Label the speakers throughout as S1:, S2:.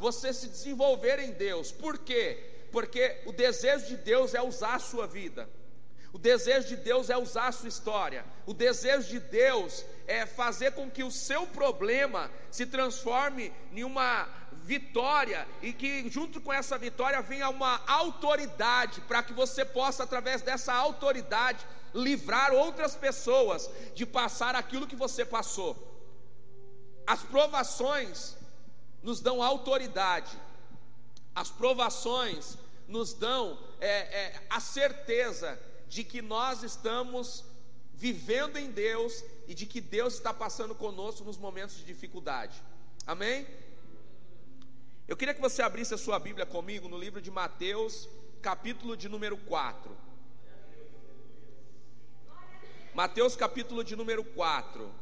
S1: você se desenvolver em Deus. Por quê? Porque o desejo de Deus é usar a sua vida. O desejo de Deus é usar a sua história. O desejo de Deus é fazer com que o seu problema se transforme em uma vitória e que junto com essa vitória venha uma autoridade para que você possa através dessa autoridade livrar outras pessoas de passar aquilo que você passou. As provações nos dão autoridade. As provações nos dão é, é, a certeza de que nós estamos vivendo em Deus e de que Deus está passando conosco nos momentos de dificuldade. Amém? Eu queria que você abrisse a sua Bíblia comigo no livro de Mateus, capítulo de número 4. Mateus, capítulo de número 4.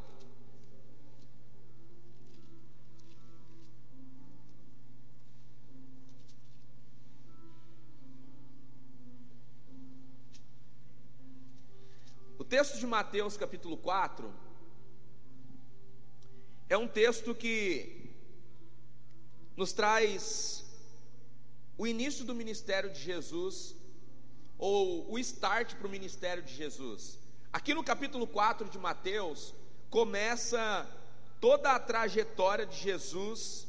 S1: Texto de Mateus, capítulo 4, é um texto que nos traz o início do ministério de Jesus, ou o start para o ministério de Jesus. Aqui no capítulo 4 de Mateus, começa toda a trajetória de Jesus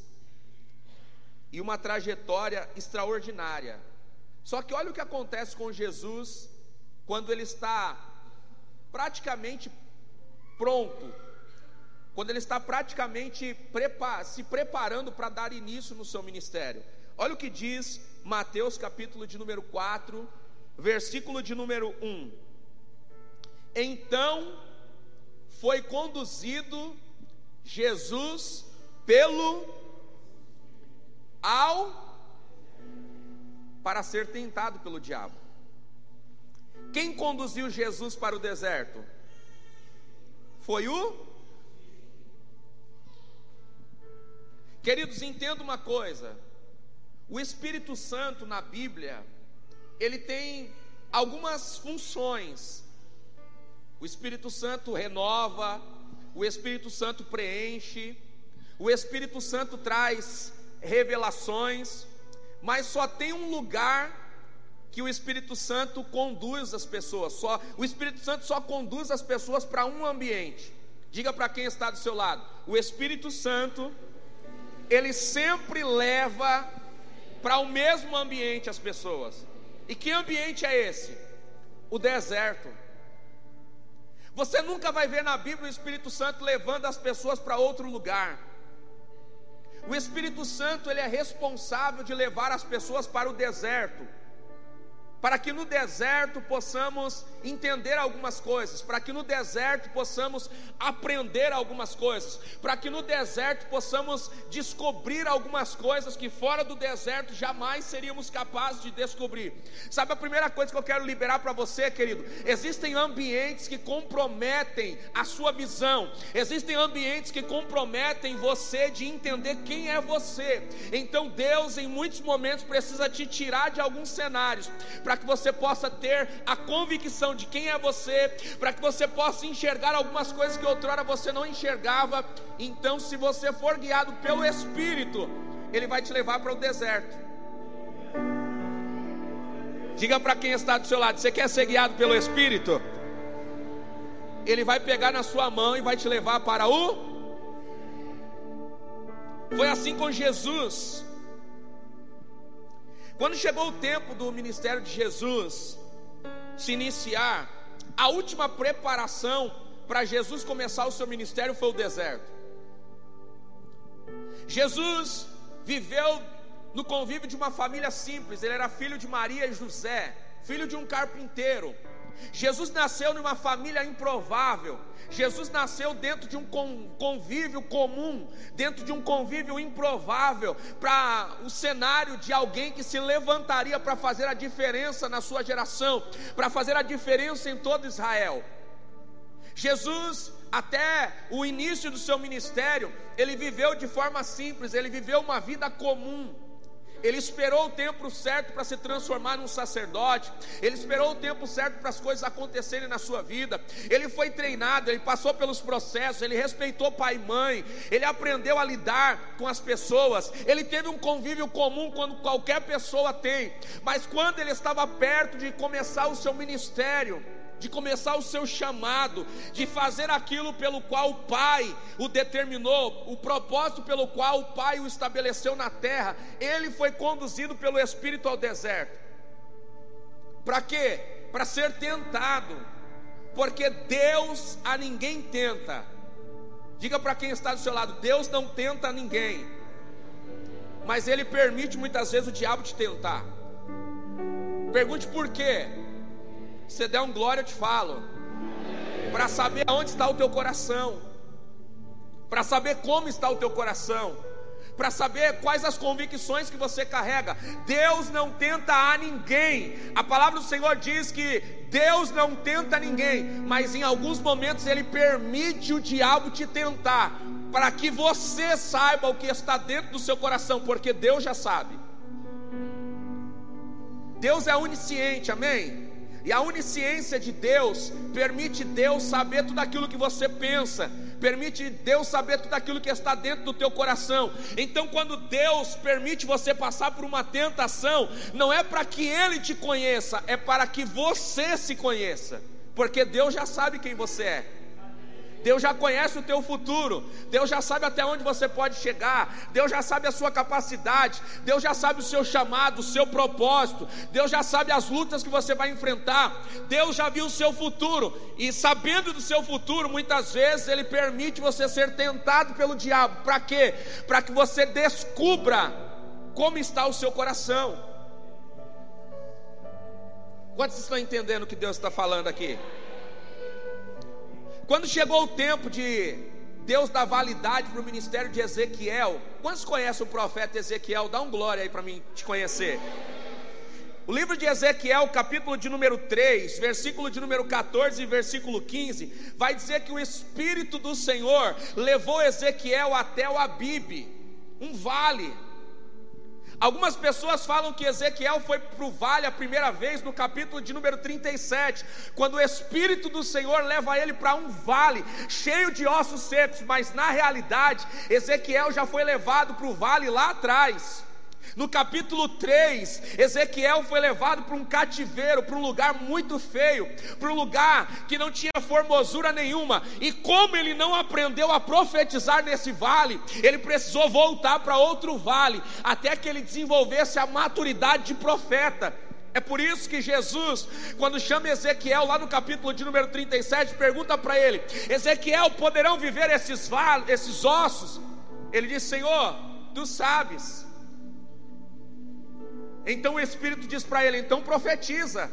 S1: e uma trajetória extraordinária. Só que olha o que acontece com Jesus quando ele está praticamente pronto quando ele está praticamente se preparando para dar início no seu ministério. Olha o que diz Mateus capítulo de número 4, versículo de número 1. Então foi conduzido Jesus pelo ao para ser tentado pelo diabo. Quem conduziu Jesus para o deserto? Foi o Queridos, entenda uma coisa: o Espírito Santo na Bíblia, ele tem algumas funções. O Espírito Santo renova, o Espírito Santo preenche, o Espírito Santo traz revelações, mas só tem um lugar que o Espírito Santo conduz as pessoas. Só o Espírito Santo só conduz as pessoas para um ambiente. Diga para quem está do seu lado: o Espírito Santo ele sempre leva para o mesmo ambiente as pessoas. E que ambiente é esse? O deserto. Você nunca vai ver na Bíblia o Espírito Santo levando as pessoas para outro lugar. O Espírito Santo ele é responsável de levar as pessoas para o deserto para que no deserto possamos entender algumas coisas, para que no deserto possamos aprender algumas coisas, para que no deserto possamos descobrir algumas coisas que fora do deserto jamais seríamos capazes de descobrir. Sabe a primeira coisa que eu quero liberar para você, querido? Existem ambientes que comprometem a sua visão, existem ambientes que comprometem você de entender quem é você. Então Deus, em muitos momentos, precisa te tirar de alguns cenários para que você possa ter a convicção de quem é você, para que você possa enxergar algumas coisas que outrora você não enxergava. Então, se você for guiado pelo Espírito, Ele vai te levar para o deserto. Diga para quem está do seu lado: você quer ser guiado pelo Espírito? Ele vai pegar na sua mão e vai te levar para o. Foi assim com Jesus. Quando chegou o tempo do ministério de Jesus se iniciar, a última preparação para Jesus começar o seu ministério foi o deserto. Jesus viveu no convívio de uma família simples, ele era filho de Maria e José, filho de um carpinteiro. Jesus nasceu numa família improvável. Jesus nasceu dentro de um convívio comum, dentro de um convívio improvável, para o cenário de alguém que se levantaria para fazer a diferença na sua geração, para fazer a diferença em todo Israel. Jesus, até o início do seu ministério, ele viveu de forma simples, ele viveu uma vida comum. Ele esperou o tempo certo para se transformar num sacerdote. Ele esperou o tempo certo para as coisas acontecerem na sua vida. Ele foi treinado, ele passou pelos processos, ele respeitou pai e mãe, ele aprendeu a lidar com as pessoas. Ele teve um convívio comum quando qualquer pessoa tem. Mas quando ele estava perto de começar o seu ministério, de começar o seu chamado, de fazer aquilo pelo qual o Pai o determinou, o propósito pelo qual o Pai o estabeleceu na terra, ele foi conduzido pelo Espírito ao deserto. Para quê? Para ser tentado, porque Deus a ninguém tenta. Diga para quem está do seu lado: Deus não tenta ninguém, mas Ele permite muitas vezes o diabo te tentar. Pergunte por quê? Você der um glória, eu te falo. Para saber aonde está o teu coração. Para saber como está o teu coração. Para saber quais as convicções que você carrega. Deus não tenta a ninguém. A palavra do Senhor diz que Deus não tenta ninguém, mas em alguns momentos ele permite o diabo te tentar, para que você saiba o que está dentro do seu coração, porque Deus já sabe. Deus é onisciente, amém? E a onisciência de Deus permite Deus saber tudo aquilo que você pensa, permite Deus saber tudo aquilo que está dentro do teu coração. Então, quando Deus permite você passar por uma tentação, não é para que Ele te conheça, é para que você se conheça, porque Deus já sabe quem você é. Deus já conhece o teu futuro, Deus já sabe até onde você pode chegar, Deus já sabe a sua capacidade, Deus já sabe o seu chamado, o seu propósito, Deus já sabe as lutas que você vai enfrentar, Deus já viu o seu futuro, e sabendo do seu futuro, muitas vezes Ele permite você ser tentado pelo diabo, para quê? Para que você descubra como está o seu coração. Quantos estão entendendo o que Deus está falando aqui? Quando chegou o tempo de Deus dar validade para o ministério de Ezequiel, quantos conhecem o profeta Ezequiel? Dá um glória aí para mim te conhecer. O livro de Ezequiel, capítulo de número 3, versículo de número 14 e versículo 15, vai dizer que o Espírito do Senhor levou Ezequiel até o Abibe, um vale Algumas pessoas falam que Ezequiel foi para o vale a primeira vez no capítulo de número 37, quando o Espírito do Senhor leva ele para um vale cheio de ossos secos, mas na realidade, Ezequiel já foi levado para o vale lá atrás. No capítulo 3, Ezequiel foi levado para um cativeiro, para um lugar muito feio, para um lugar que não tinha formosura nenhuma. E como ele não aprendeu a profetizar nesse vale, ele precisou voltar para outro vale, até que ele desenvolvesse a maturidade de profeta. É por isso que Jesus, quando chama Ezequiel, lá no capítulo de número 37, pergunta para ele: Ezequiel, poderão viver esses, esses ossos? Ele diz: Senhor, tu sabes. Então o Espírito diz para ele: então profetiza.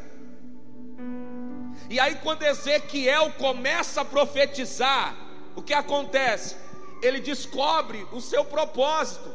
S1: E aí, quando Ezequiel começa a profetizar, o que acontece? Ele descobre o seu propósito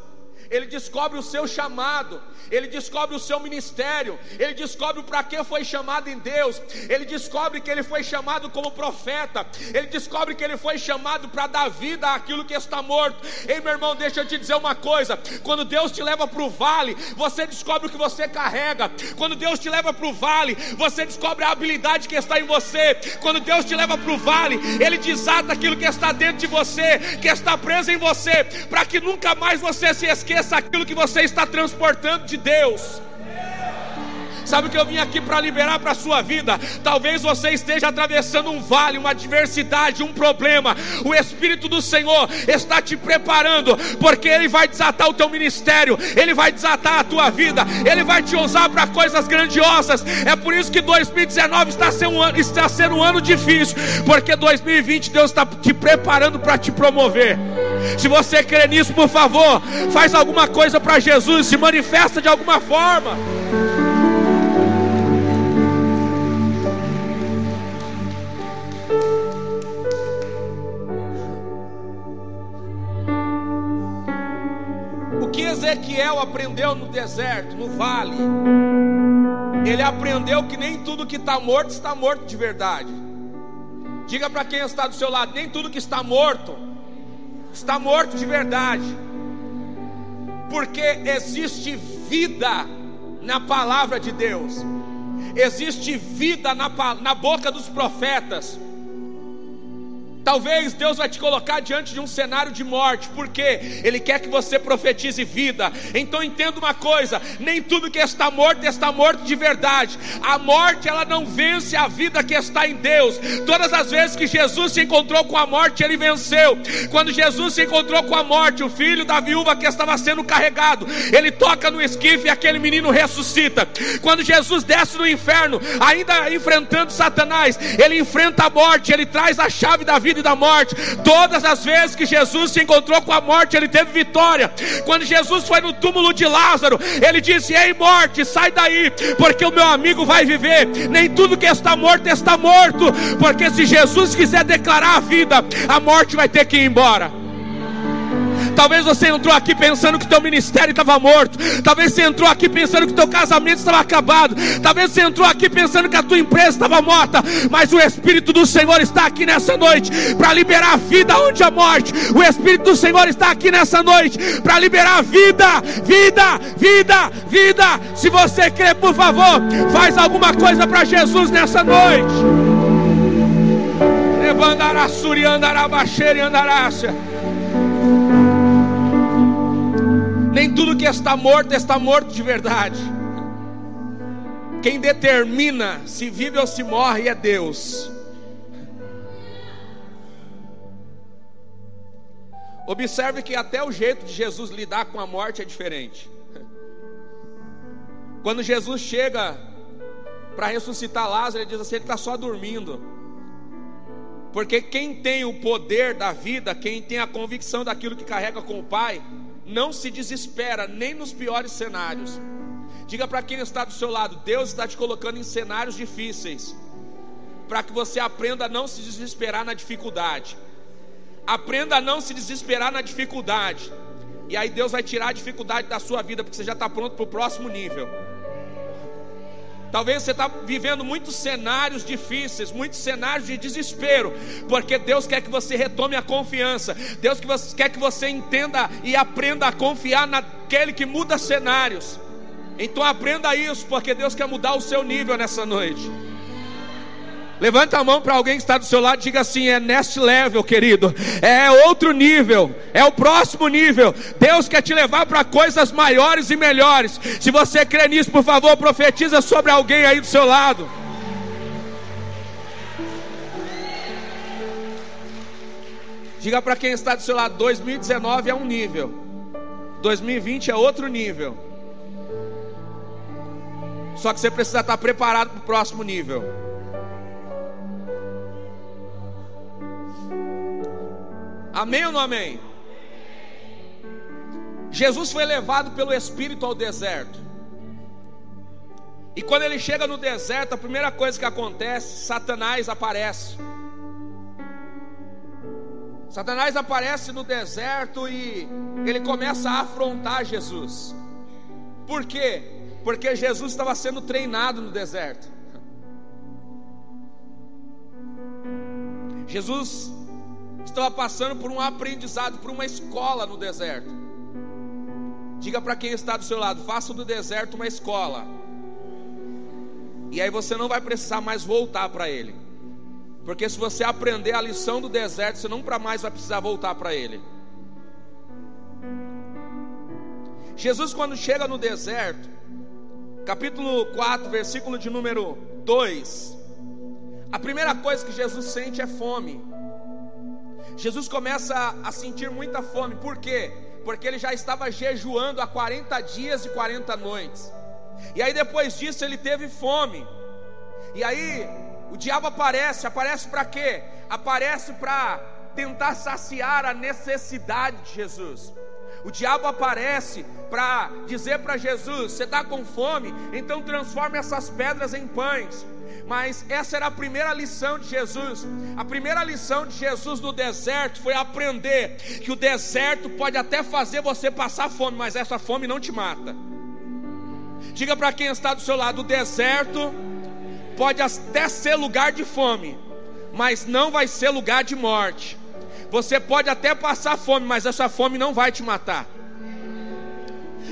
S1: ele descobre o seu chamado, ele descobre o seu ministério, ele descobre para que foi chamado em Deus, ele descobre que ele foi chamado como profeta, ele descobre que ele foi chamado para dar vida àquilo que está morto. Ei, meu irmão, deixa eu te dizer uma coisa: quando Deus te leva para o vale, você descobre o que você carrega, quando Deus te leva para o vale, você descobre a habilidade que está em você, quando Deus te leva para o vale, Ele desata aquilo que está dentro de você, que está preso em você, para que nunca mais você se esqueça esqueça aquilo que você está transportando de Deus. Sabe o que eu vim aqui para liberar para a sua vida? Talvez você esteja atravessando um vale, uma adversidade, um problema. O Espírito do Senhor está te preparando, porque Ele vai desatar o teu ministério, Ele vai desatar a tua vida, Ele vai te usar para coisas grandiosas. É por isso que 2019 está sendo um ano, está sendo um ano difícil, porque 2020 Deus está te preparando para te promover. Se você crê nisso, por favor, faz alguma coisa para Jesus, se manifesta de alguma forma. Ezequiel aprendeu no deserto, no vale, ele aprendeu que nem tudo que está morto está morto de verdade. Diga para quem está do seu lado: nem tudo que está morto está morto de verdade, porque existe vida na palavra de Deus, existe vida na, na boca dos profetas. Talvez Deus vai te colocar diante de um cenário de morte, porque Ele quer que você profetize vida. Então entenda uma coisa: nem tudo que está morto está morto de verdade. A morte ela não vence a vida que está em Deus. Todas as vezes que Jesus se encontrou com a morte, ele venceu. Quando Jesus se encontrou com a morte, o filho da viúva que estava sendo carregado, ele toca no esquife e aquele menino ressuscita. Quando Jesus desce no inferno, ainda enfrentando Satanás, ele enfrenta a morte, ele traz a chave da vida vida e da morte. Todas as vezes que Jesus se encontrou com a morte, ele teve vitória. Quando Jesus foi no túmulo de Lázaro, ele disse: Ei, morte, sai daí, porque o meu amigo vai viver. Nem tudo que está morto está morto, porque se Jesus quiser declarar a vida, a morte vai ter que ir embora. Talvez você entrou aqui pensando que teu ministério estava morto. Talvez você entrou aqui pensando que teu casamento estava acabado. Talvez você entrou aqui pensando que a tua empresa estava morta. Mas o Espírito do Senhor está aqui nessa noite para liberar vida onde a morte. O Espírito do Senhor está aqui nessa noite para liberar vida, vida, vida, vida. Se você crê, por favor, faz alguma coisa para Jesus nessa noite. Levantará, suriandará, baixeira e andarácia. Nem tudo que está morto está morto de verdade. Quem determina se vive ou se morre é Deus. Observe que até o jeito de Jesus lidar com a morte é diferente. Quando Jesus chega para ressuscitar Lázaro, ele diz assim: ele está só dormindo. Porque quem tem o poder da vida, quem tem a convicção daquilo que carrega com o Pai, não se desespera nem nos piores cenários. Diga para quem está do seu lado: Deus está te colocando em cenários difíceis, para que você aprenda a não se desesperar na dificuldade. Aprenda a não se desesperar na dificuldade. E aí Deus vai tirar a dificuldade da sua vida, porque você já está pronto para o próximo nível. Talvez você está vivendo muitos cenários difíceis, muitos cenários de desespero, porque Deus quer que você retome a confiança. Deus quer que você entenda e aprenda a confiar naquele que muda cenários. Então aprenda isso, porque Deus quer mudar o seu nível nessa noite. Levanta a mão para alguém que está do seu lado e diga assim: é next level, querido. É outro nível, é o próximo nível. Deus quer te levar para coisas maiores e melhores. Se você crê nisso, por favor, profetiza sobre alguém aí do seu lado. Diga para quem está do seu lado: 2019 é um nível, 2020 é outro nível. Só que você precisa estar preparado para o próximo nível. Amém ou não amém? Jesus foi levado pelo Espírito ao deserto. E quando ele chega no deserto, a primeira coisa que acontece, Satanás aparece. Satanás aparece no deserto e ele começa a afrontar Jesus. Por quê? Porque Jesus estava sendo treinado no deserto. Jesus estava passando por um aprendizado, por uma escola no deserto. Diga para quem está do seu lado: faça do deserto uma escola. E aí você não vai precisar mais voltar para ele. Porque se você aprender a lição do deserto, você nunca mais vai precisar voltar para ele. Jesus, quando chega no deserto, capítulo 4, versículo de número 2, a primeira coisa que Jesus sente é fome. Jesus começa a sentir muita fome, por quê? Porque ele já estava jejuando há 40 dias e 40 noites, e aí depois disso ele teve fome, e aí o diabo aparece, aparece para quê? Aparece para tentar saciar a necessidade de Jesus. O diabo aparece para dizer para Jesus: Você está com fome? Então transforme essas pedras em pães. Mas essa era a primeira lição de Jesus. A primeira lição de Jesus no deserto foi aprender que o deserto pode até fazer você passar fome, mas essa fome não te mata. Diga para quem está do seu lado: o deserto pode até ser lugar de fome, mas não vai ser lugar de morte. Você pode até passar fome, mas essa fome não vai te matar.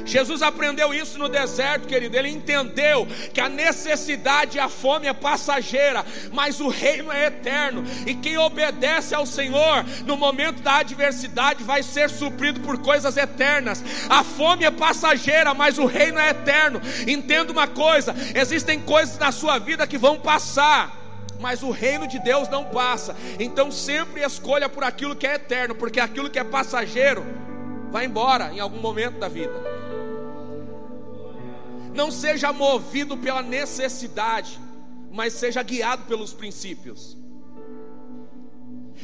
S1: Jesus aprendeu isso no deserto, querido. Ele entendeu que a necessidade e a fome é passageira, mas o reino é eterno. E quem obedece ao Senhor no momento da adversidade vai ser suprido por coisas eternas. A fome é passageira, mas o reino é eterno. Entenda uma coisa: existem coisas na sua vida que vão passar mas o reino de Deus não passa. Então sempre escolha por aquilo que é eterno, porque aquilo que é passageiro vai embora em algum momento da vida. Não seja movido pela necessidade, mas seja guiado pelos princípios.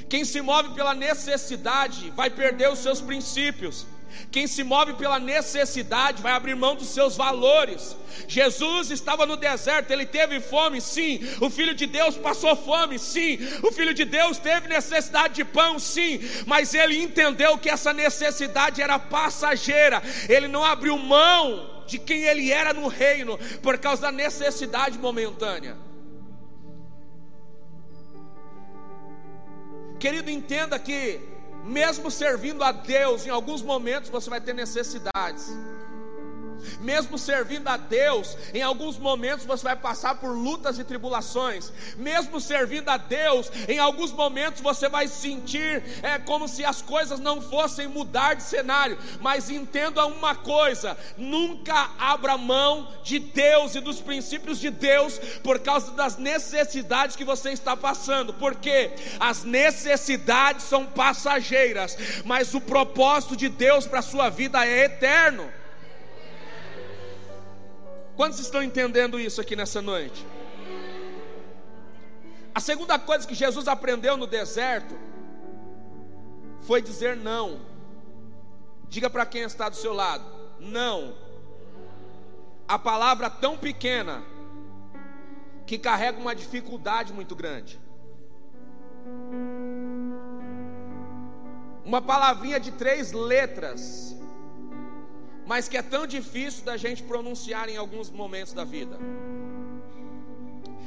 S1: Quem se move pela necessidade vai perder os seus princípios. Quem se move pela necessidade vai abrir mão dos seus valores. Jesus estava no deserto, ele teve fome, sim. O filho de Deus passou fome, sim. O filho de Deus teve necessidade de pão, sim. Mas ele entendeu que essa necessidade era passageira. Ele não abriu mão de quem ele era no reino por causa da necessidade momentânea. Querido, entenda que mesmo servindo a Deus, em alguns momentos você vai ter necessidades. Mesmo servindo a Deus, em alguns momentos você vai passar por lutas e tribulações. Mesmo servindo a Deus, em alguns momentos você vai sentir é, como se as coisas não fossem mudar de cenário. Mas entenda uma coisa: nunca abra mão de Deus e dos princípios de Deus por causa das necessidades que você está passando, porque as necessidades são passageiras, mas o propósito de Deus para a sua vida é eterno. Quantos estão entendendo isso aqui nessa noite? A segunda coisa que Jesus aprendeu no deserto foi dizer não. Diga para quem está do seu lado: não. A palavra tão pequena que carrega uma dificuldade muito grande. Uma palavrinha de três letras mas que é tão difícil da gente pronunciar em alguns momentos da vida.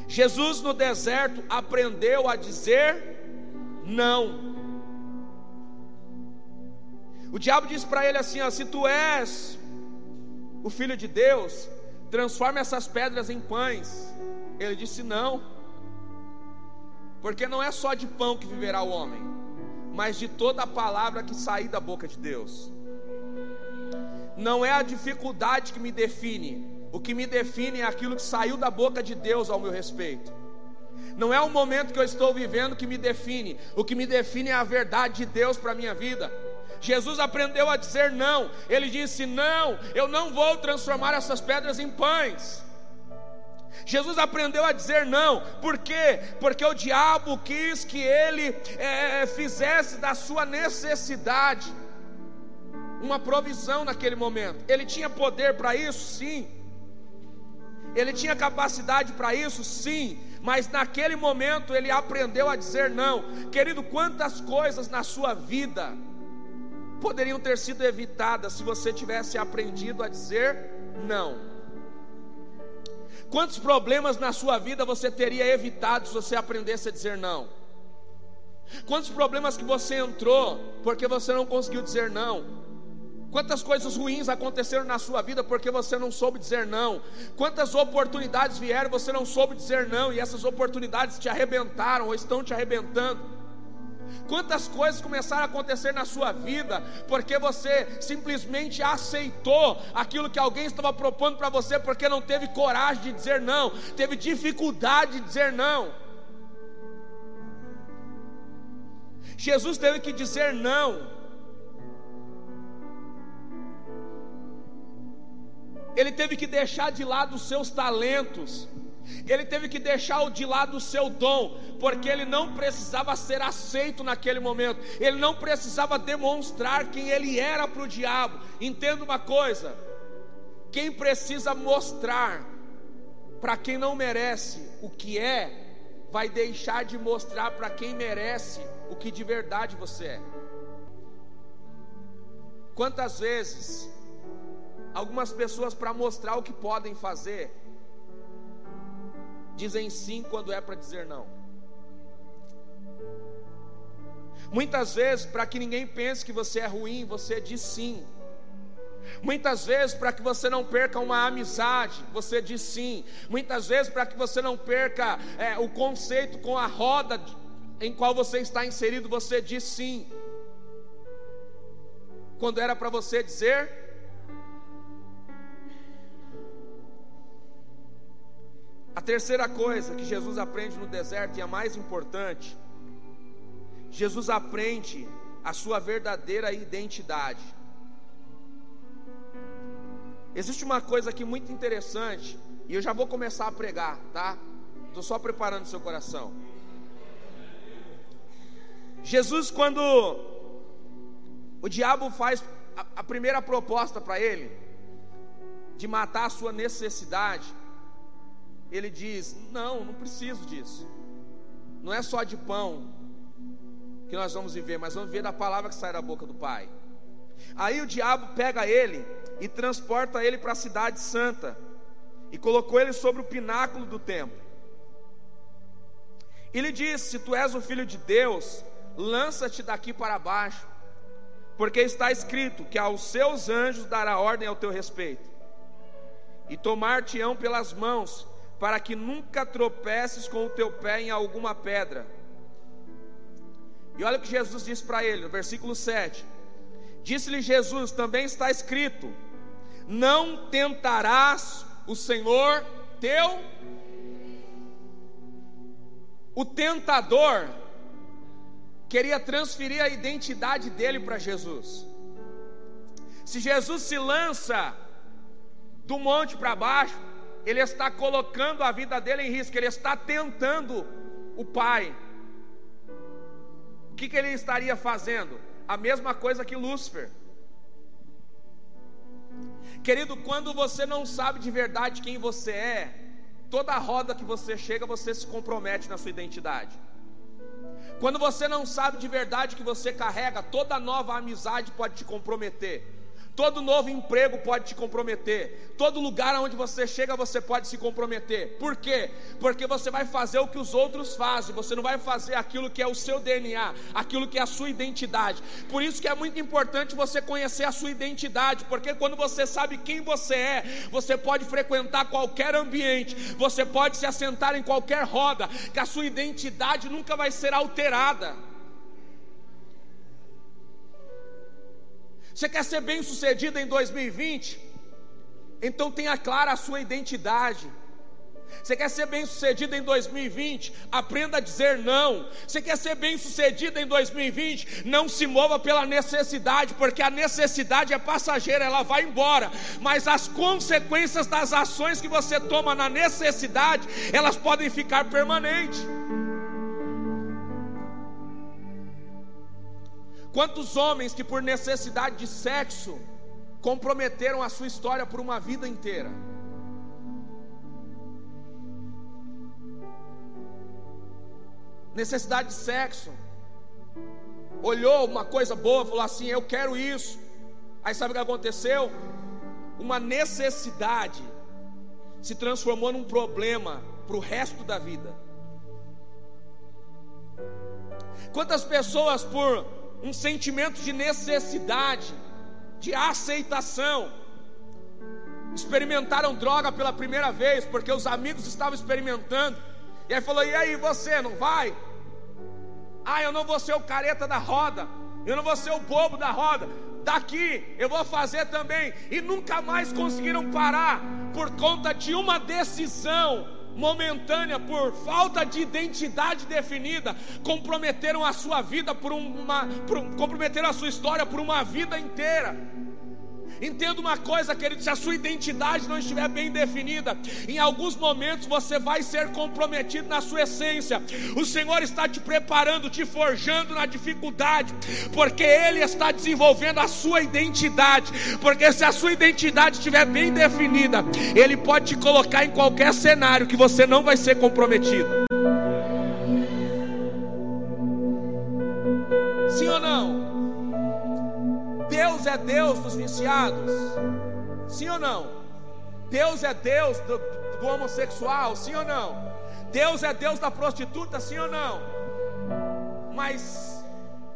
S1: Jesus no deserto aprendeu a dizer não. O diabo disse para ele assim: ó, se tu és o filho de Deus, transforme essas pedras em pães. Ele disse não, porque não é só de pão que viverá o homem, mas de toda a palavra que sair da boca de Deus. Não é a dificuldade que me define, o que me define é aquilo que saiu da boca de Deus ao meu respeito. Não é o momento que eu estou vivendo que me define, o que me define é a verdade de Deus para a minha vida. Jesus aprendeu a dizer não, ele disse: Não, eu não vou transformar essas pedras em pães. Jesus aprendeu a dizer não, por quê? Porque o diabo quis que ele é, fizesse da sua necessidade uma provisão naquele momento. Ele tinha poder para isso? Sim. Ele tinha capacidade para isso? Sim. Mas naquele momento ele aprendeu a dizer não. Querido, quantas coisas na sua vida poderiam ter sido evitadas se você tivesse aprendido a dizer não? Quantos problemas na sua vida você teria evitado se você aprendesse a dizer não? Quantos problemas que você entrou porque você não conseguiu dizer não? Quantas coisas ruins aconteceram na sua vida porque você não soube dizer não? Quantas oportunidades vieram você não soube dizer não e essas oportunidades te arrebentaram ou estão te arrebentando? Quantas coisas começaram a acontecer na sua vida porque você simplesmente aceitou aquilo que alguém estava propondo para você porque não teve coragem de dizer não, teve dificuldade de dizer não? Jesus teve que dizer não ele teve que deixar de lado os seus talentos, ele teve que deixar de lado o seu dom, porque ele não precisava ser aceito naquele momento, ele não precisava demonstrar quem ele era para o diabo. Entenda uma coisa: quem precisa mostrar para quem não merece o que é, vai deixar de mostrar para quem merece o que de verdade você é. Quantas vezes Algumas pessoas, para mostrar o que podem fazer, dizem sim quando é para dizer não. Muitas vezes, para que ninguém pense que você é ruim, você diz sim. Muitas vezes, para que você não perca uma amizade, você diz sim. Muitas vezes, para que você não perca é, o conceito com a roda em qual você está inserido, você diz sim. Quando era para você dizer. A terceira coisa que Jesus aprende no deserto, e a mais importante, Jesus aprende a sua verdadeira identidade. Existe uma coisa aqui muito interessante, e eu já vou começar a pregar, tá? Estou só preparando seu coração. Jesus, quando o diabo faz a, primeira proposta para ele, de matar a sua necessidade, ele diz: Não, não preciso disso. Não é só de pão que nós vamos viver, mas vamos viver da palavra que sai da boca do Pai. Aí o diabo pega ele e transporta ele para a cidade santa e colocou ele sobre o pináculo do templo. E lhe disse: Se tu és o filho de Deus, lança-te daqui para baixo, porque está escrito que aos seus anjos dará ordem ao teu respeito, e tomar-te-ão pelas mãos, para que nunca tropeces com o teu pé em alguma pedra. E olha o que Jesus disse para ele, no versículo 7. Disse-lhe Jesus: Também está escrito: Não tentarás o Senhor teu. O tentador queria transferir a identidade dele para Jesus. Se Jesus se lança do monte para baixo, ele está colocando a vida dele em risco, ele está tentando o Pai. O que, que ele estaria fazendo? a mesma coisa que Lúcifer. Querido, quando você não sabe de verdade quem você é, toda roda que você chega, você se compromete na sua identidade. Quando você não sabe de verdade que você carrega, toda nova amizade pode te comprometer. Todo novo emprego pode te comprometer. Todo lugar onde você chega, você pode se comprometer. Por quê? Porque você vai fazer o que os outros fazem. Você não vai fazer aquilo que é o seu DNA, aquilo que é a sua identidade. Por isso que é muito importante você conhecer a sua identidade, porque quando você sabe quem você é, você pode frequentar qualquer ambiente, você pode se assentar em qualquer roda, que a sua identidade nunca vai ser alterada. Você quer ser bem sucedido em 2020? Então tenha clara a sua identidade. Você quer ser bem sucedido em 2020? Aprenda a dizer não. Você quer ser bem sucedido em 2020? Não se mova pela necessidade, porque a necessidade é passageira, ela vai embora. Mas as consequências das ações que você toma na necessidade, elas podem ficar permanentes. Quantos homens que por necessidade de sexo comprometeram a sua história por uma vida inteira? Necessidade de sexo. Olhou uma coisa boa, falou assim: Eu quero isso. Aí sabe o que aconteceu? Uma necessidade se transformou num problema para o resto da vida. Quantas pessoas por um sentimento de necessidade, de aceitação. Experimentaram droga pela primeira vez, porque os amigos estavam experimentando. E aí falou: E aí, você não vai? Ah, eu não vou ser o careta da roda, eu não vou ser o bobo da roda. Daqui eu vou fazer também. E nunca mais conseguiram parar por conta de uma decisão momentânea, por falta de identidade definida, comprometeram a sua vida por uma, por, comprometeram a sua história por uma vida inteira. Entenda uma coisa, querido: se a sua identidade não estiver bem definida, em alguns momentos você vai ser comprometido na sua essência. O Senhor está te preparando, te forjando na dificuldade, porque Ele está desenvolvendo a sua identidade. Porque se a sua identidade estiver bem definida, Ele pode te colocar em qualquer cenário que você não vai ser comprometido. Deus dos viciados? Sim ou não? Deus é Deus do, do homossexual? Sim ou não? Deus é Deus da prostituta? Sim ou não? Mas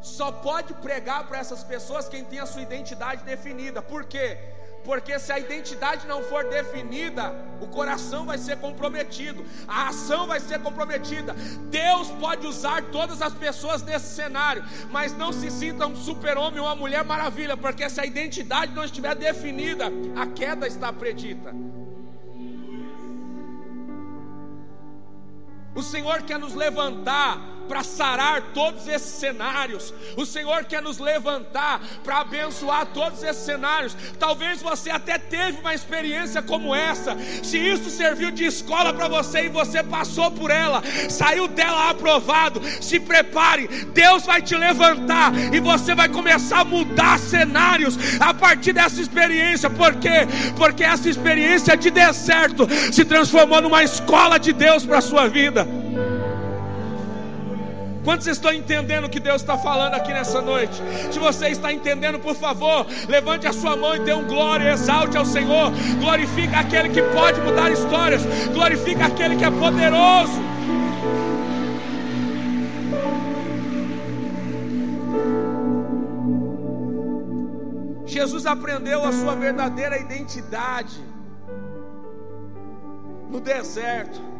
S1: só pode pregar para essas pessoas quem tem a sua identidade definida. Por quê? Porque se a identidade não for definida, o coração vai ser comprometido, a ação vai ser comprometida. Deus pode usar todas as pessoas nesse cenário, mas não se sinta um super-homem ou uma mulher maravilha, porque se a identidade não estiver definida, a queda está predita. O Senhor quer nos levantar para sarar todos esses cenários. O Senhor quer nos levantar para abençoar todos esses cenários. Talvez você até teve uma experiência como essa. Se isso serviu de escola para você e você passou por ela, saiu dela aprovado, se prepare. Deus vai te levantar e você vai começar a mudar cenários a partir dessa experiência. Por quê? Porque essa experiência de deserto se transformou numa escola de Deus para a sua vida. Quantos estão entendendo o que Deus está falando aqui nessa noite? Se você está entendendo, por favor, levante a sua mão e dê um glória, exalte ao Senhor, glorifica aquele que pode mudar histórias, glorifica aquele que é poderoso. Jesus aprendeu a sua verdadeira identidade no deserto.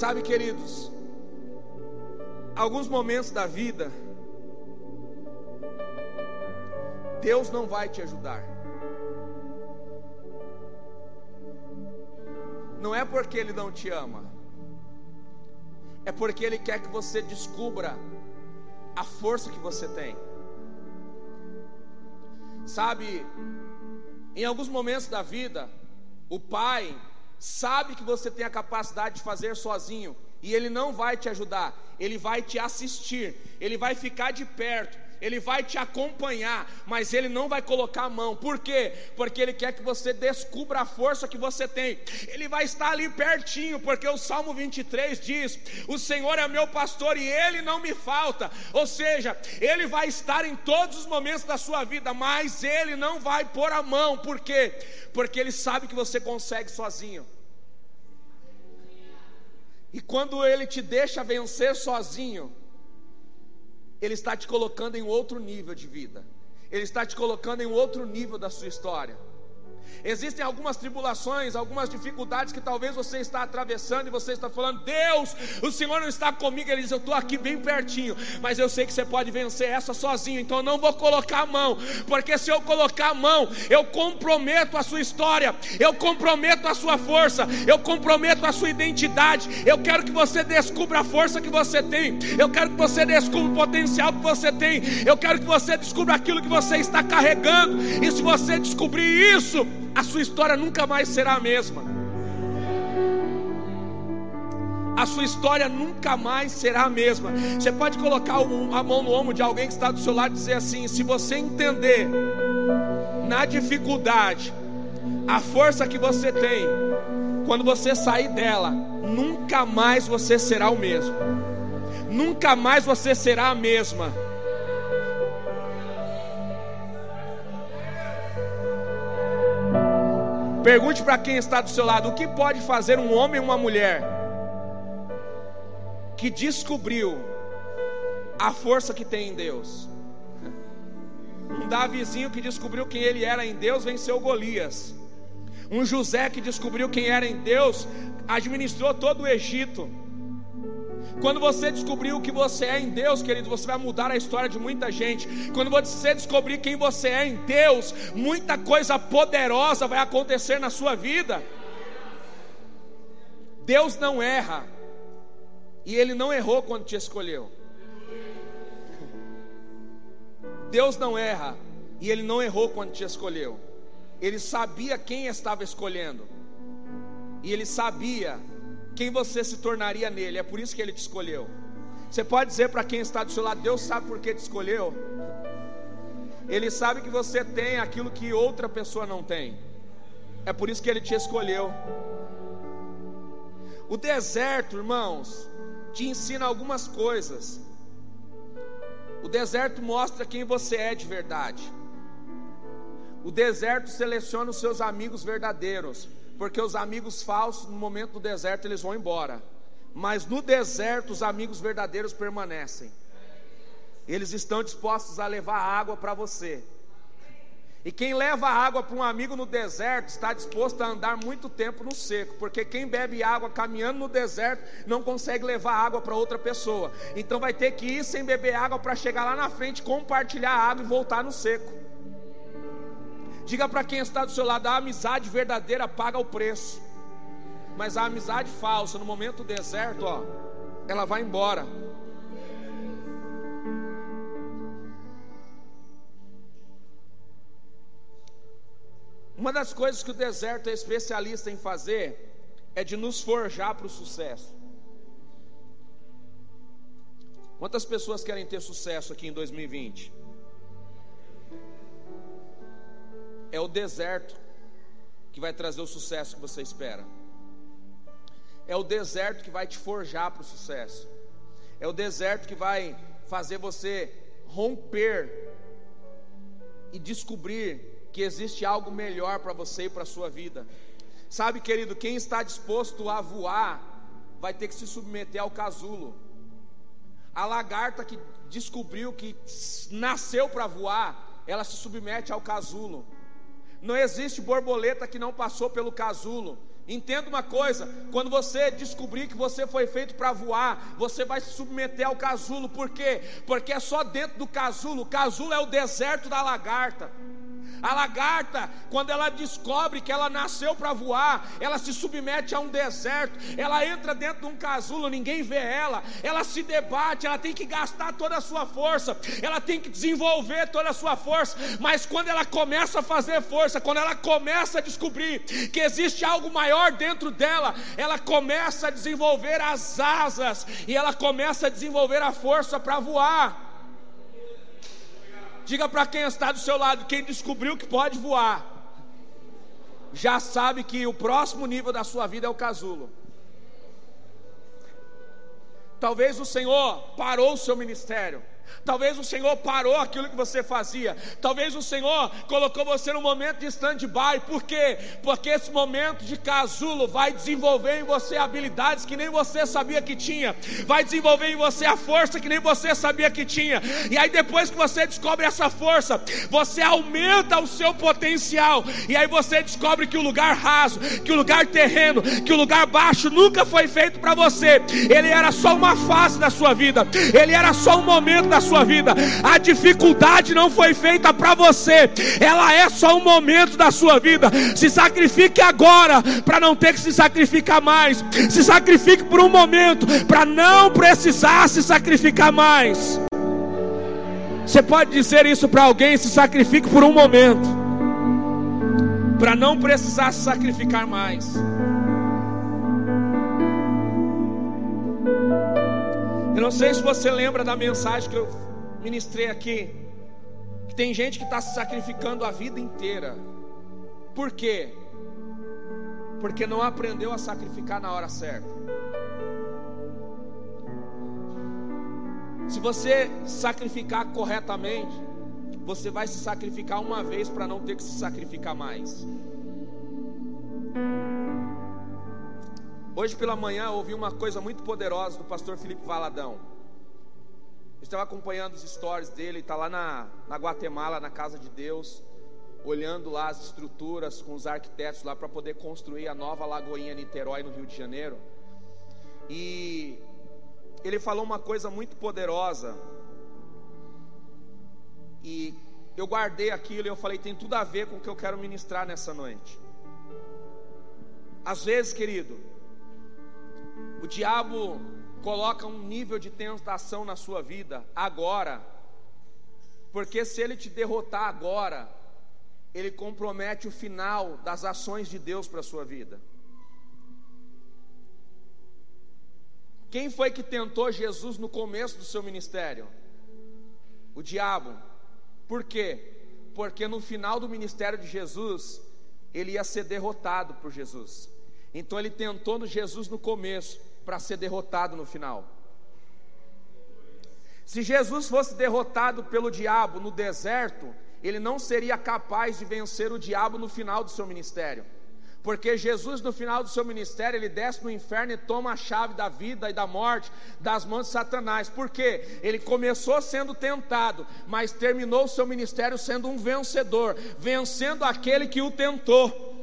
S1: Sabe, queridos, alguns momentos da vida, Deus não vai te ajudar. Não é porque Ele não te ama, é porque Ele quer que você descubra a força que você tem. Sabe, em alguns momentos da vida, o pai sabe que você tem a capacidade de fazer sozinho e ele não vai te ajudar, ele vai te assistir, ele vai ficar de perto, ele vai te acompanhar, mas ele não vai colocar a mão. Por quê? Porque ele quer que você descubra a força que você tem. Ele vai estar ali pertinho, porque o Salmo 23 diz: "O Senhor é meu pastor e ele não me falta". Ou seja, ele vai estar em todos os momentos da sua vida, mas ele não vai pôr a mão. Por quê? Porque ele sabe que você consegue sozinho. E quando ele te deixa vencer sozinho, ele está te colocando em outro nível de vida. Ele está te colocando em outro nível da sua história. Existem algumas tribulações, algumas dificuldades que talvez você está atravessando e você está falando: Deus, o Senhor não está comigo. Ele diz: Eu estou aqui bem pertinho, mas eu sei que você pode vencer essa sozinho, então eu não vou colocar a mão, porque se eu colocar a mão, eu comprometo a sua história, eu comprometo a sua força, eu comprometo a sua identidade. Eu quero que você descubra a força que você tem, eu quero que você descubra o potencial que você tem, eu quero que você descubra aquilo que você está carregando, e se você descobrir isso, a sua história nunca mais será a mesma. A sua história nunca mais será a mesma. Você pode colocar a mão no ombro de alguém que está do seu lado e dizer assim: se você entender na dificuldade a força que você tem, quando você sair dela, nunca mais você será o mesmo. Nunca mais você será a mesma. Pergunte para quem está do seu lado: o que pode fazer um homem e uma mulher que descobriu a força que tem em Deus? Um Davizinho que descobriu quem ele era em Deus venceu Golias. Um José que descobriu quem era em Deus administrou todo o Egito. Quando você descobrir o que você é em Deus, querido, você vai mudar a história de muita gente. Quando você descobrir quem você é em Deus, muita coisa poderosa vai acontecer na sua vida. Deus não erra, e Ele não errou quando te escolheu. Deus não erra, e Ele não errou quando te escolheu. Ele sabia quem estava escolhendo, e Ele sabia quem você se tornaria nele. É por isso que ele te escolheu. Você pode dizer para quem está do seu lado: Deus sabe por que te escolheu. Ele sabe que você tem aquilo que outra pessoa não tem. É por isso que ele te escolheu. O deserto, irmãos, te ensina algumas coisas. O deserto mostra quem você é de verdade. O deserto seleciona os seus amigos verdadeiros porque os amigos falsos, no momento do deserto, eles vão embora. mas no deserto os amigos verdadeiros permanecem. Eles estão dispostos a levar água para você. E quem leva água para um amigo no deserto está disposto a andar muito tempo no seco, porque quem bebe água caminhando no deserto não consegue levar água para outra pessoa. Então vai ter que ir sem beber água para chegar lá na frente, compartilhar a água e voltar no seco. Diga para quem está do seu lado: a amizade verdadeira paga o preço, mas a amizade falsa, no momento do deserto, ó, ela vai embora. Uma das coisas que o deserto é especialista em fazer é de nos forjar para o sucesso. Quantas pessoas querem ter sucesso aqui em 2020? É o deserto que vai trazer o sucesso que você espera. É o deserto que vai te forjar para o sucesso. É o deserto que vai fazer você romper e descobrir que existe algo melhor para você e para a sua vida. Sabe, querido, quem está disposto a voar vai ter que se submeter ao casulo. A lagarta que descobriu que nasceu para voar, ela se submete ao casulo. Não existe borboleta que não passou pelo casulo. Entenda uma coisa: quando você descobrir que você foi feito para voar, você vai se submeter ao casulo. Por quê? Porque é só dentro do casulo. O casulo é o deserto da lagarta. A lagarta, quando ela descobre que ela nasceu para voar, ela se submete a um deserto, ela entra dentro de um casulo, ninguém vê ela, ela se debate, ela tem que gastar toda a sua força, ela tem que desenvolver toda a sua força, mas quando ela começa a fazer força, quando ela começa a descobrir que existe algo maior dentro dela, ela começa a desenvolver as asas e ela começa a desenvolver a força para voar. Diga para quem está do seu lado, quem descobriu que pode voar, já sabe que o próximo nível da sua vida é o casulo. Talvez o Senhor parou o seu ministério Talvez o Senhor parou aquilo que você fazia. Talvez o Senhor colocou você num momento de stand-by. Por quê? Porque esse momento de casulo vai desenvolver em você habilidades que nem você sabia que tinha. Vai desenvolver em você a força que nem você sabia que tinha. E aí depois que você descobre essa força, você aumenta o seu potencial. E aí você descobre que o lugar raso, que o lugar terreno, que o lugar baixo nunca foi feito para você. Ele era só uma fase da sua vida. Ele era só um momento da da sua vida. A dificuldade não foi feita para você, ela é só um momento da sua vida. Se sacrifique agora para não ter que se sacrificar mais. Se sacrifique por um momento para não precisar se sacrificar mais. Você pode dizer isso para alguém: se sacrifique por um momento, para não precisar se sacrificar mais. Eu não sei se você lembra da mensagem que eu ministrei aqui. Que tem gente que está se sacrificando a vida inteira. Por quê? Porque não aprendeu a sacrificar na hora certa. Se você sacrificar corretamente, você vai se sacrificar uma vez para não ter que se sacrificar mais. Hoje pela manhã ouvi uma coisa muito poderosa do pastor Felipe Valadão. Eu estava acompanhando os stories dele, está lá na, na Guatemala, na casa de Deus, olhando lá as estruturas com os arquitetos lá para poder construir a nova Lagoinha Niterói no Rio de Janeiro. E ele falou uma coisa muito poderosa. E eu guardei aquilo e eu falei, tem tudo a ver com o que eu quero ministrar nessa noite. Às vezes, querido, o diabo coloca um nível de tentação na sua vida agora, porque se ele te derrotar agora, ele compromete o final das ações de Deus para a sua vida. Quem foi que tentou Jesus no começo do seu ministério? O diabo. Por quê? Porque no final do ministério de Jesus, ele ia ser derrotado por Jesus. Então ele tentou no Jesus no começo para ser derrotado no final. Se Jesus fosse derrotado pelo diabo no deserto, ele não seria capaz de vencer o diabo no final do seu ministério. Porque Jesus, no final do seu ministério, ele desce no inferno e toma a chave da vida e da morte das mãos de Satanás. Por quê? Ele começou sendo tentado, mas terminou o seu ministério sendo um vencedor, vencendo aquele que o tentou.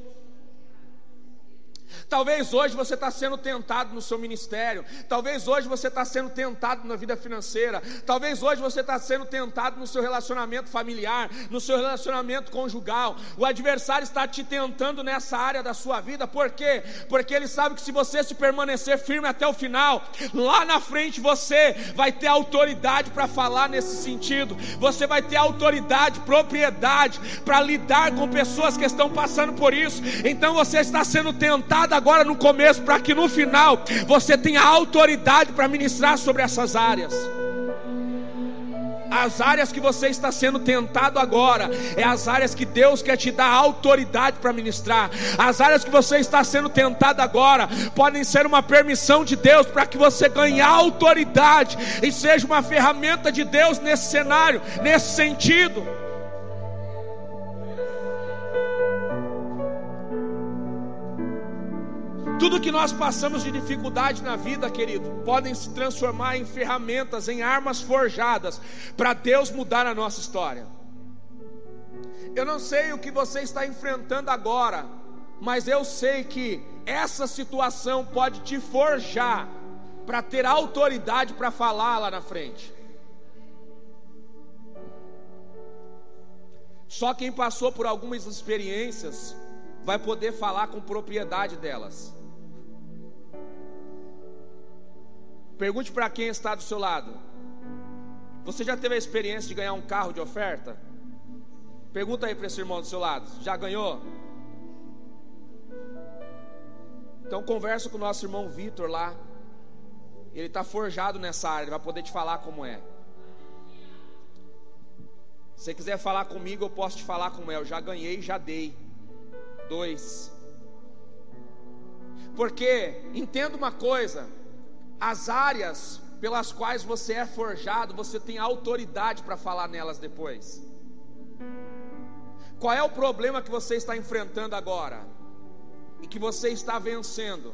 S1: Talvez hoje você está sendo tentado no seu ministério, talvez hoje você está sendo tentado na vida financeira, talvez hoje você está sendo tentado no seu relacionamento familiar, no seu relacionamento conjugal. O adversário está te tentando nessa área da sua vida, por quê? Porque ele sabe que se você se permanecer firme até o final, lá na frente você vai ter autoridade para falar nesse sentido, você vai ter autoridade, propriedade para lidar com pessoas que estão passando por isso. Então você está sendo tentado agora no começo, para que no final você tenha autoridade para ministrar sobre essas áreas. As áreas que você está sendo tentado agora, é as áreas que Deus quer te dar autoridade para ministrar. As áreas que você está sendo tentado agora, podem ser uma permissão de Deus para que você ganhe autoridade e seja uma ferramenta de Deus nesse cenário, nesse sentido. Tudo que nós passamos de dificuldade na vida, querido, podem se transformar em ferramentas, em armas forjadas para Deus mudar a nossa história. Eu não sei o que você está enfrentando agora, mas eu sei que essa situação pode te forjar para ter autoridade para falar lá na frente. Só quem passou por algumas experiências vai poder falar com propriedade delas. Pergunte para quem está do seu lado. Você já teve a experiência de ganhar um carro de oferta? Pergunta aí para esse irmão do seu lado. Já ganhou? Então conversa com o nosso irmão Vitor lá. Ele está forjado nessa área, ele vai poder te falar como é. Se você quiser falar comigo, eu posso te falar como é. Eu já ganhei, já dei. Dois. Porque entenda uma coisa as áreas pelas quais você é forjado, você tem autoridade para falar nelas depois. Qual é o problema que você está enfrentando agora? E que você está vencendo?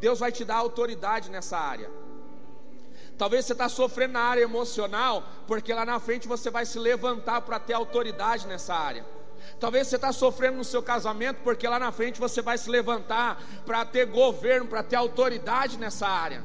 S1: Deus vai te dar autoridade nessa área. Talvez você está sofrendo na área emocional, porque lá na frente você vai se levantar para ter autoridade nessa área. Talvez você está sofrendo no seu casamento, porque lá na frente você vai se levantar para ter governo, para ter autoridade nessa área.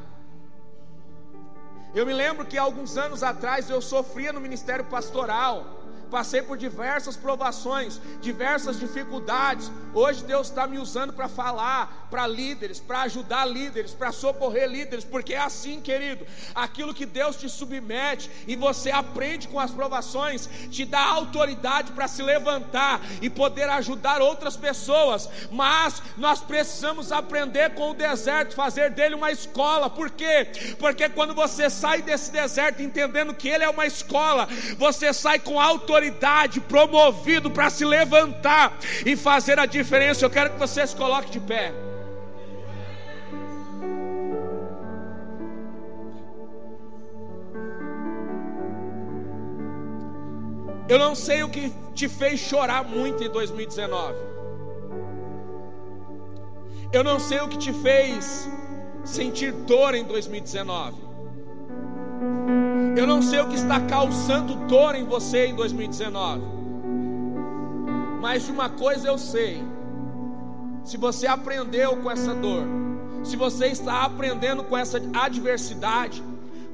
S1: Eu me lembro que alguns anos atrás eu sofria no ministério pastoral passei por diversas provações, diversas dificuldades. Hoje Deus está me usando para falar para líderes, para ajudar líderes, para socorrer líderes, porque é assim, querido. Aquilo que Deus te submete e você aprende com as provações, te dá autoridade para se levantar e poder ajudar outras pessoas. Mas nós precisamos aprender com o deserto, fazer dele uma escola. Por quê? Porque quando você sai desse deserto entendendo que ele é uma escola, você sai com autoridade autoridade, promovido para se levantar e fazer a diferença. Eu quero que você se coloque de pé. Eu não sei o que te fez chorar muito em 2019. Eu não sei o que te fez sentir dor em 2019. Eu não sei o que está causando dor em você em 2019. Mas de uma coisa eu sei: se você aprendeu com essa dor, se você está aprendendo com essa adversidade,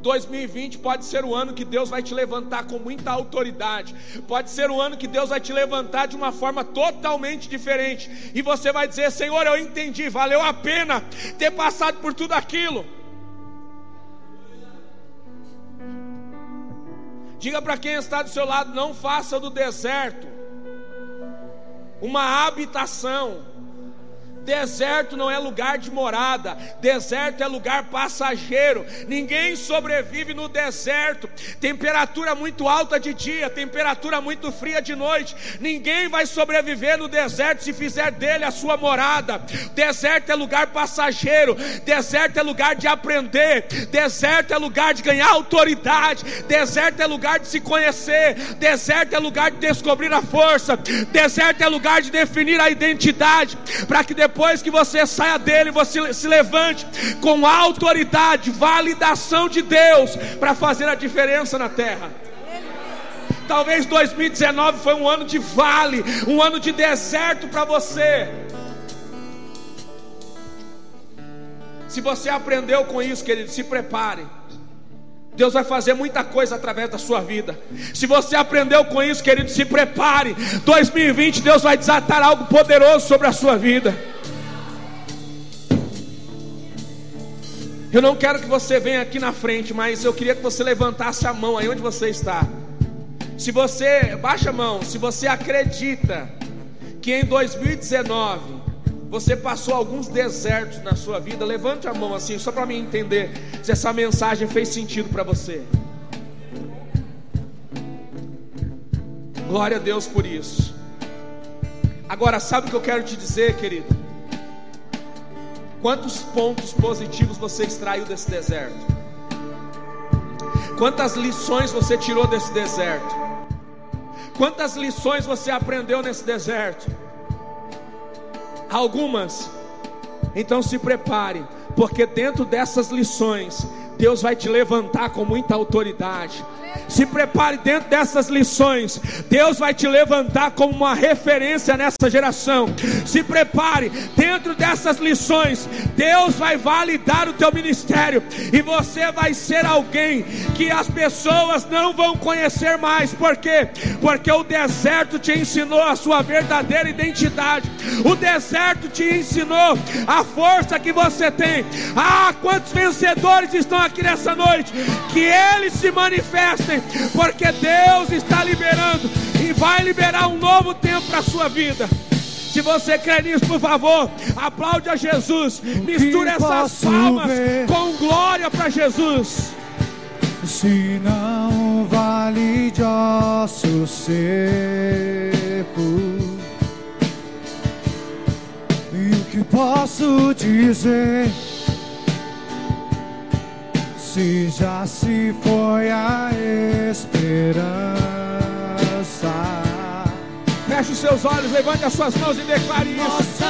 S1: 2020 pode ser o ano que Deus vai te levantar com muita autoridade. Pode ser o ano que Deus vai te levantar de uma forma totalmente diferente. E você vai dizer: Senhor, eu entendi, valeu a pena ter passado por tudo aquilo. Diga para quem está do seu lado: não faça do deserto uma habitação. Deserto não é lugar de morada, deserto é lugar passageiro. Ninguém sobrevive no deserto. Temperatura muito alta de dia, temperatura muito fria de noite. Ninguém vai sobreviver no deserto se fizer dele a sua morada. Deserto é lugar passageiro, deserto é lugar de aprender, deserto é lugar de ganhar autoridade, deserto é lugar de se conhecer, deserto é lugar de descobrir a força, deserto é lugar de definir a identidade, para que depois que você saia dele, você se levante com autoridade, validação de Deus, para fazer a diferença na terra. Talvez 2019 foi um ano de vale, um ano de deserto para você. Se você aprendeu com isso, querido, se prepare. Deus vai fazer muita coisa através da sua vida. Se você aprendeu com isso, querido, se prepare. 2020, Deus vai desatar algo poderoso sobre a sua vida. Eu não quero que você venha aqui na frente, mas eu queria que você levantasse a mão aí onde você está. Se você, baixa a mão, se você acredita que em 2019 você passou alguns desertos na sua vida, levante a mão assim, só para mim entender se essa mensagem fez sentido para você. Glória a Deus por isso. Agora, sabe o que eu quero te dizer, querido? Quantos pontos positivos você extraiu desse deserto? Quantas lições você tirou desse deserto? Quantas lições você aprendeu nesse deserto? algumas. Então se prepare, porque dentro dessas lições, Deus vai te levantar com muita autoridade. Se prepare dentro dessas lições. Deus vai te levantar como uma referência nessa geração. Se prepare dentro dessas lições. Deus vai validar o teu ministério e você vai ser alguém que as pessoas não vão conhecer mais. Por quê? Porque o deserto te ensinou a sua verdadeira identidade. O deserto te ensinou a força que você tem. Ah, quantos vencedores estão aqui nessa noite? Que eles se manifestem porque Deus está liberando e vai liberar um novo tempo para a sua vida. Se você crê nisso, por favor, aplaude a Jesus. Misture essas palmas ver. com glória para Jesus.
S2: Se não vale de ossos seco, e o que posso dizer? Se já se foi a esperança.
S1: Feche os seus olhos, levante as suas mãos e declare isso.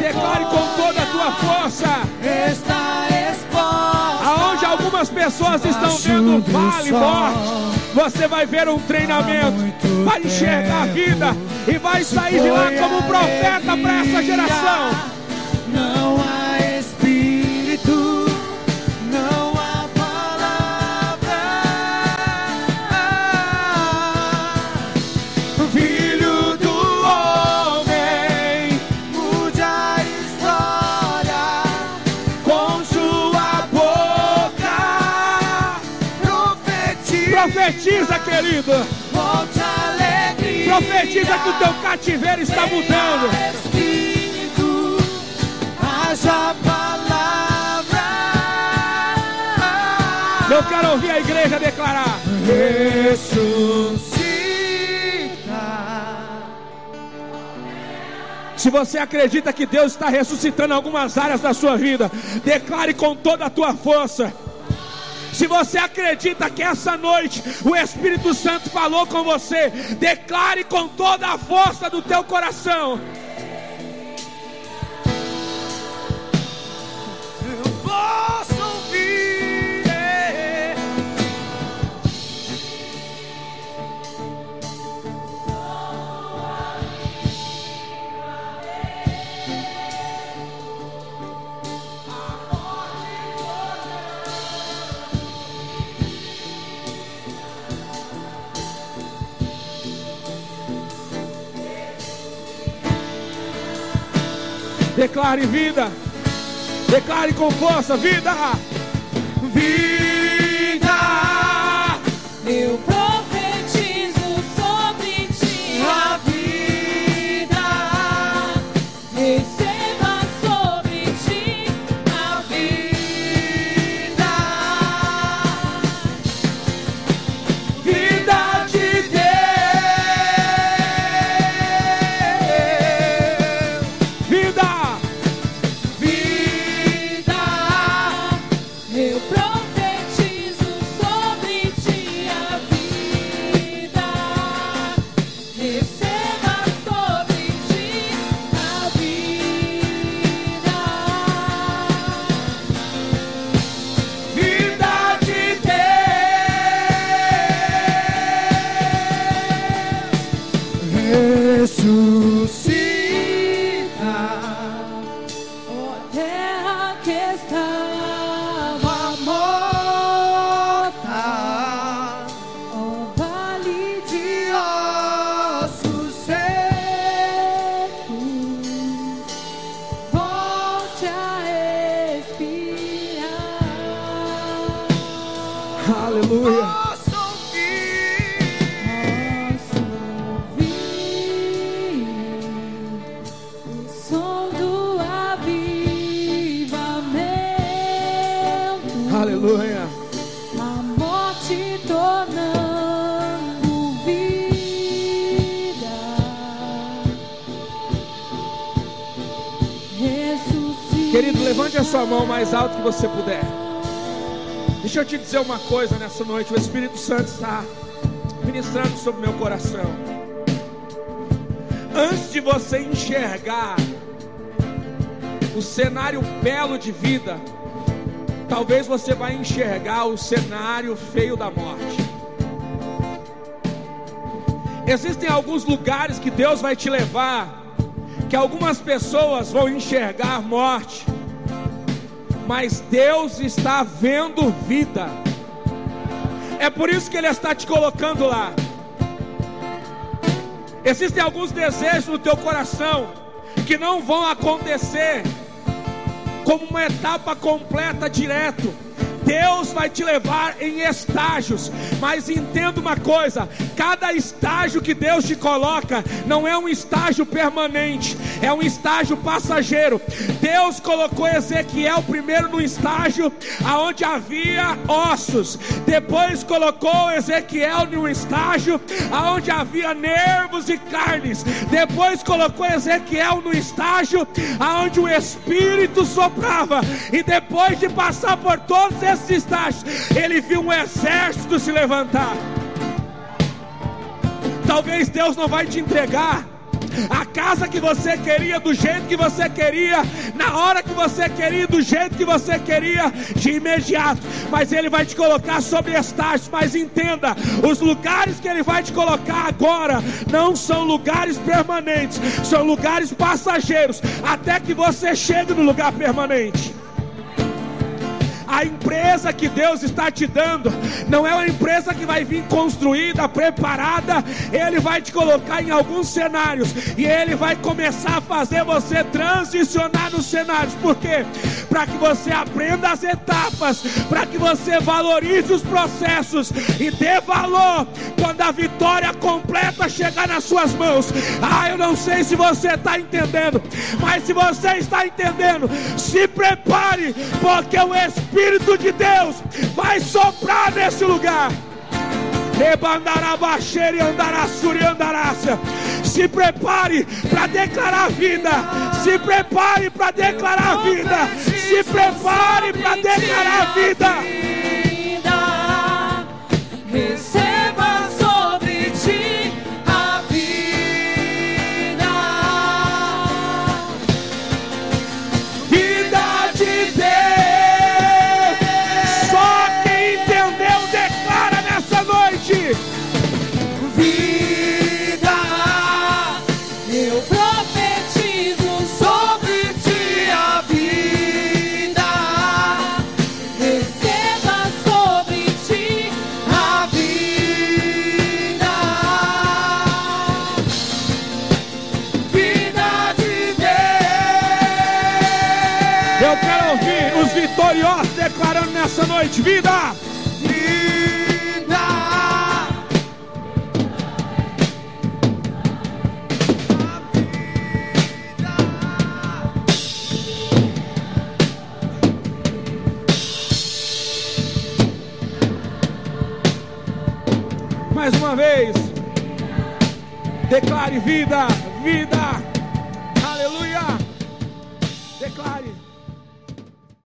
S1: Declare com toda a tua força.
S2: Está exposta.
S1: Aonde algumas pessoas estão vendo vale, morte, você vai ver um treinamento, vai enxergar a vida e vai sair de lá como um profeta para essa geração. Profetiza, querido. Profetiza que o teu cativeiro está mudando.
S2: Espírito, haja palavra.
S1: Eu quero ouvir a igreja declarar:
S2: Ressuscita.
S1: Se você acredita que Deus está ressuscitando algumas áreas da sua vida, declare com toda a tua força. Se você acredita que essa noite o Espírito Santo falou com você, declare com toda a força do teu coração. Declare vida. Declare com força: vida.
S2: Vida.
S3: Eu profetizo
S1: você puder. Deixa eu te dizer uma coisa nessa noite. O Espírito Santo está ministrando sobre meu coração. Antes de você enxergar o cenário belo de vida, talvez você vai enxergar o cenário feio da morte. Existem alguns lugares que Deus vai te levar, que algumas pessoas vão enxergar morte, mas Deus está vendo vida. É por isso que Ele está te colocando lá. Existem alguns desejos no teu coração que não vão acontecer como uma etapa completa direto Deus vai te levar em estágios, mas entenda uma coisa: cada estágio que Deus te coloca não é um estágio permanente, é um estágio passageiro. Deus colocou Ezequiel primeiro no estágio aonde havia ossos, depois colocou Ezequiel no estágio aonde havia nervos e carnes, depois colocou Ezequiel no estágio aonde o Espírito soprava, e depois de passar por todos esses estágios, ele viu um exército se levantar. Talvez Deus não vai te entregar a casa que você queria, do jeito que você queria, na hora que você queria, do jeito que você queria, de imediato. Mas Ele vai te colocar sobre estágios. Mas entenda: os lugares que Ele vai te colocar agora não são lugares permanentes, são lugares passageiros, até que você chegue no lugar permanente. A empresa que Deus está te dando não é uma empresa que vai vir construída, preparada. Ele vai te colocar em alguns cenários e ele vai começar a fazer você transicionar nos cenários. Por quê? Para que você aprenda as etapas, para que você valorize os processos e dê valor quando a vitória completa chegar nas suas mãos. Ah, eu não sei se você está entendendo, mas se você está entendendo, se prepare, porque o Espírito Espírito de Deus vai soprar nesse lugar. Se prepare para declarar vida. Se prepare para declarar vida. Se prepare para declarar vida. Nessa noite, vida! Vida! Mais uma vez, declare vida, vida, aleluia, declare.